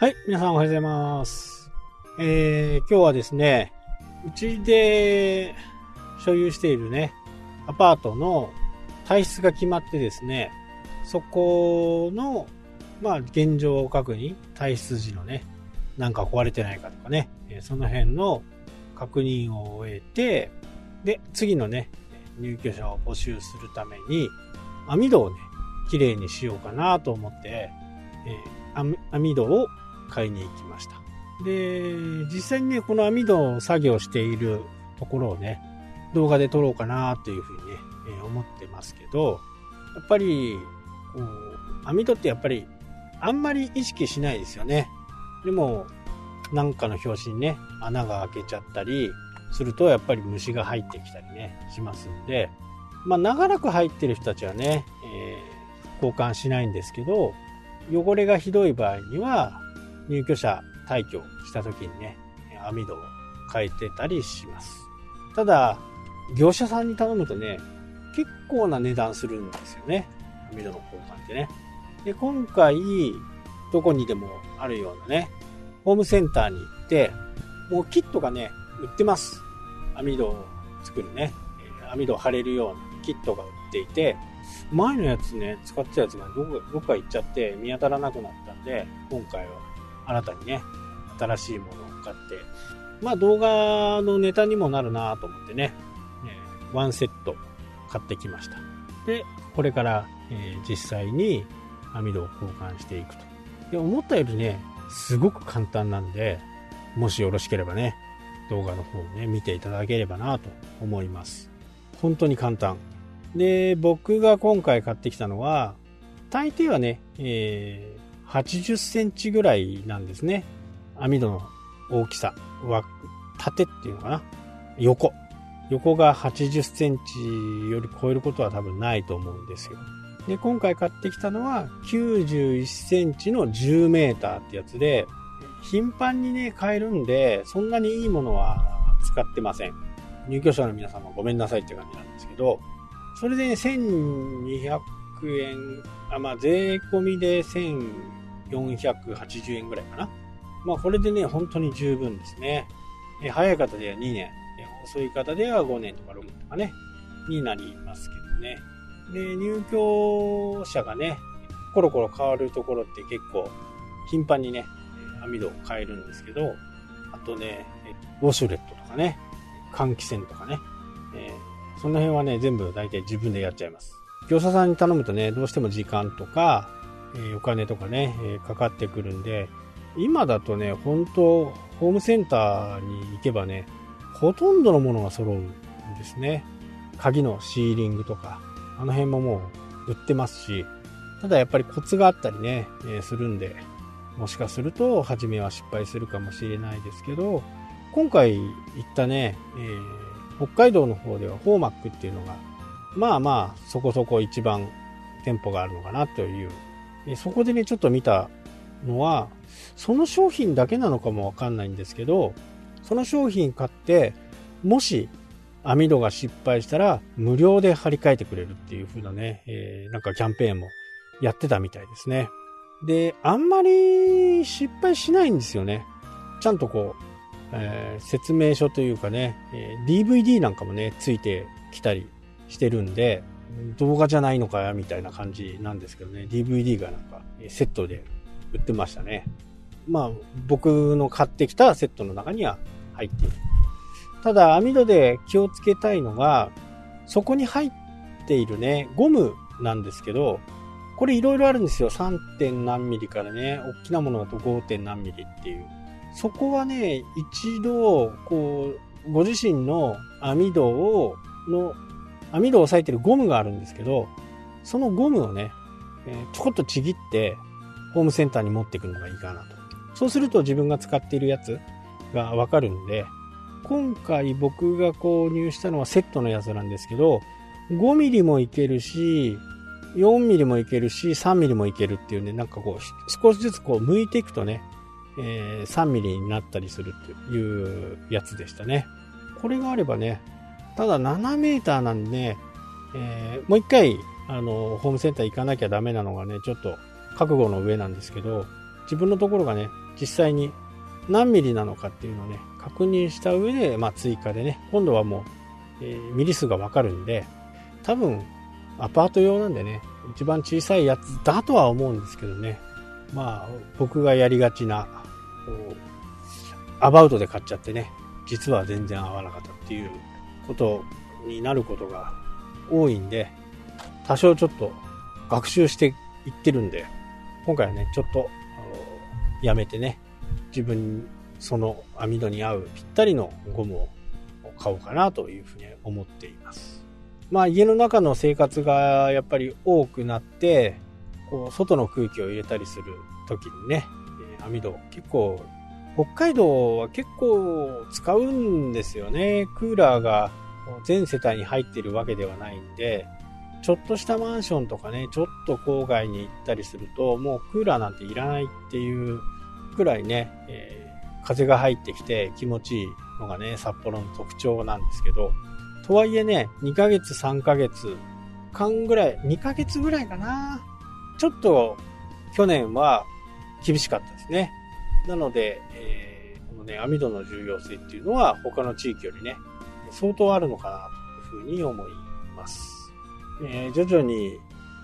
はい、皆さんおはようございます。えー、今日はですね、うちで所有しているね、アパートの体質が決まってですね、そこの、まあ、現状を確認、体質時のね、なんか壊れてないかとかね、その辺の確認を終えて、で、次のね、入居者を募集するために、網戸をね、綺麗にしようかなと思って、えー網戸を買いに行きました。で、実際にね、この網戸を作業しているところをね、動画で撮ろうかなというふうにね、え思ってますけど、やっぱり、こう、網戸ってやっぱり、あんまり意識しないですよね。でも、なんかの拍子にね、穴が開けちゃったりすると、やっぱり虫が入ってきたりね、しますんで、まあ、長らく入ってる人たちはね、えー交換しないんですけど、汚れがひどい場合には、入居者退去した時にね、網戸を変えてたりします。ただ、業者さんに頼むとね、結構な値段するんですよね。網戸の交換ってね。で、今回、どこにでもあるようなね、ホームセンターに行って、もうキットがね、売ってます。網戸を作るね、網戸を貼れるようなキットが売っていて、前のやつね、使ってたやつがどこどっか行っちゃって見当たらなくなったんで、今回は新たにね、新しいものを買って、まあ動画のネタにもなるなと思ってね、えーワンセット買ってきました。で、これから、えー実際に網戸を交換していくと。で、思ったよりね、すごく簡単なんで、もしよろしければね、動画の方をね、見ていただければなと思います。本当に簡単。で、僕が今回買ってきたのは、大抵はね、えー80センチぐらいなんですね。網戸の大きさは、縦っていうのかな横。横が80センチより超えることは多分ないと思うんですよ。で、今回買ってきたのは91センチの10メーターってやつで、頻繁にね、買えるんで、そんなにいいものは使ってません。入居者の皆様ごめんなさいって感じなんですけど、それでね、1200円、あ、まあ、税込みで480円ぐらいかな。まあ、これでね、本当に十分ですね。え早い方では2年、遅い方では5年とか6年とかね、になりますけどね。で、入居者がね、コロコロ変わるところって結構頻繁にね、網戸を変えるんですけど、あとね、ウォシュレットとかね、換気扇とかね、えーその辺はね、全部大体自分でやっちゃいます。業者さんに頼むとね、どうしても時間とか、えーお金とかね、えかかってくるんで、今だとね、本当ホームセンターに行けばね、ほとんどのものが揃うんですね。鍵のシーリングとか、あの辺ももう売ってますし、ただやっぱりコツがあったりね、えするんで、もしかすると初めは失敗するかもしれないですけど、今回行ったね、えー北海道の方ではホーマックっていうのが、まあまあそこそこ一番店舗があるのかなという。えそこでね、ちょっと見たのは、その商品だけなのかもわかんないんですけど、その商品買って、もし網戸が失敗したら無料で張り替えてくれるっていう風なね、えーなんかキャンペーンもやってたみたいですね。で、あんまり失敗しないんですよね。ちゃんとこう、えー説明書というかね、え DVD なんかもね、ついてきたりしてるんで、動画じゃないのかよみたいな感じなんですけどね、DVD がなんかセットで売ってましたね。まあ、僕の買ってきたセットの中には入っている。ただ、網戸で気をつけたいのが、そこに入っているね、ゴムなんですけど、これいろいろあるんですよ。3. 点何ミリからね、大きなものだと 5. 点何ミリっていう。そこはね、一度、こう、ご自身の網戸を、の、網戸を押さえてるゴムがあるんですけど、そのゴムをね、ちょこっとちぎって、ホームセンターに持っていくのがいいかなと。そうすると自分が使っているやつがわかるんで、今回僕が購入したのはセットのやつなんですけど、5ミリもいけるし、4ミリもいけるし、3ミリもいけるっていうね、なんかこう、少しずつこう剥いていくとね、えー3ミリになったりするっていうやつでしたね。これがあればね、ただ7メーターなんで、えーもう一回、あの、ホームセンター行かなきゃダメなのがね、ちょっと覚悟の上なんですけど、自分のところがね、実際に何ミリなのかっていうのをね、確認した上で、まあ、追加でね、今度はもう、えー、ミリ数がわかるんで、多分、アパート用なんでね、一番小さいやつだとは思うんですけどね。まあ、僕がやりがちな、アバウトで買っちゃってね、実は全然合わなかったっていうことになることが多いんで、多少ちょっと学習していってるんで、今回はね、ちょっと、やめてね、自分その網戸に合うぴったりのゴムを買おうかなというふうに思っています。まあ家の中の生活がやっぱり多くなって、こう外の空気を入れたりする時にね、網戸結構北海道は結構使うんですよね。クーラーが全世帯に入ってるわけではないんで、ちょっとしたマンションとかね、ちょっと郊外に行ったりすると、もうクーラーなんていらないっていうくらいね、えー、風が入ってきて気持ちいいのがね、札幌の特徴なんですけど、とはいえね、2ヶ月、3ヶ月間ぐらい、2ヶ月ぐらいかな。ちょっと去年は厳しかったですね。なので、えー、このね、網戸の重要性っていうのは他の地域よりね、相当あるのかなというふうに思います。えー、徐々に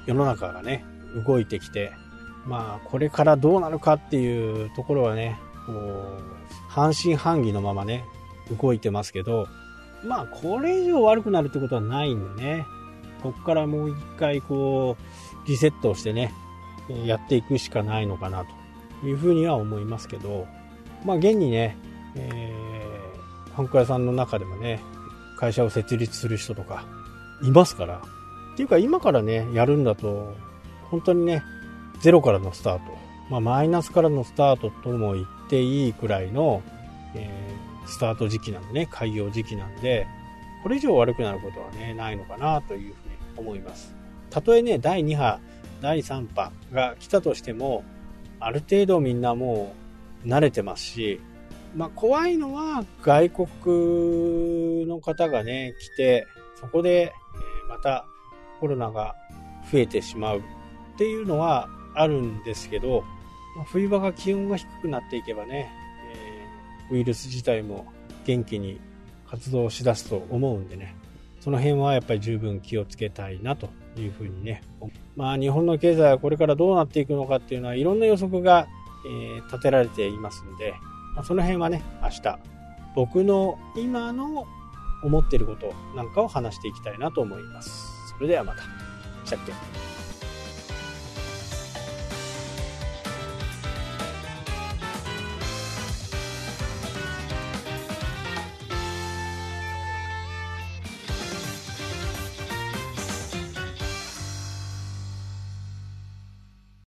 世の中がね、動いてきて、まあ、これからどうなるかっていうところはね、こう、半信半疑のままね、動いてますけど、まあ、これ以上悪くなるってことはないんでね、ここからもう一回こう、リセットをしてね、やっていくしかないのかなというふうには思いますけど、まあ、現にね、えー、ハンコ屋さんの中でもね、会社を設立する人とかいますから、っていうか今からね、やるんだと、本当にね、ゼロからのスタート。まあ、マイナスからのスタートとも言っていいくらいの、えー、スタート時期なんでね、開業時期なんで、これ以上悪くなることはね、ないのかなというふうに思います。たとえね、第2波、第3波が来たとしても、ある程度みんなもう慣れてますし、まあ、怖いのは外国の方がね、来て、そこで、またコロナが増えてしまうっていうのはあるんですけど、冬場が気温が低くなっていけばね、えー、ウイルス自体も元気に活動しだすと思うんでね、その辺はやっぱり十分気をつけたいなというふうにね、まあ日本の経済はこれからどうなっていくのかっていうのはいろんな予測が、え、立てられていますんで、まあ、その辺はね、明日、僕の今の思っていることなんかを話していきたいなと思います。それではまた。したっけ？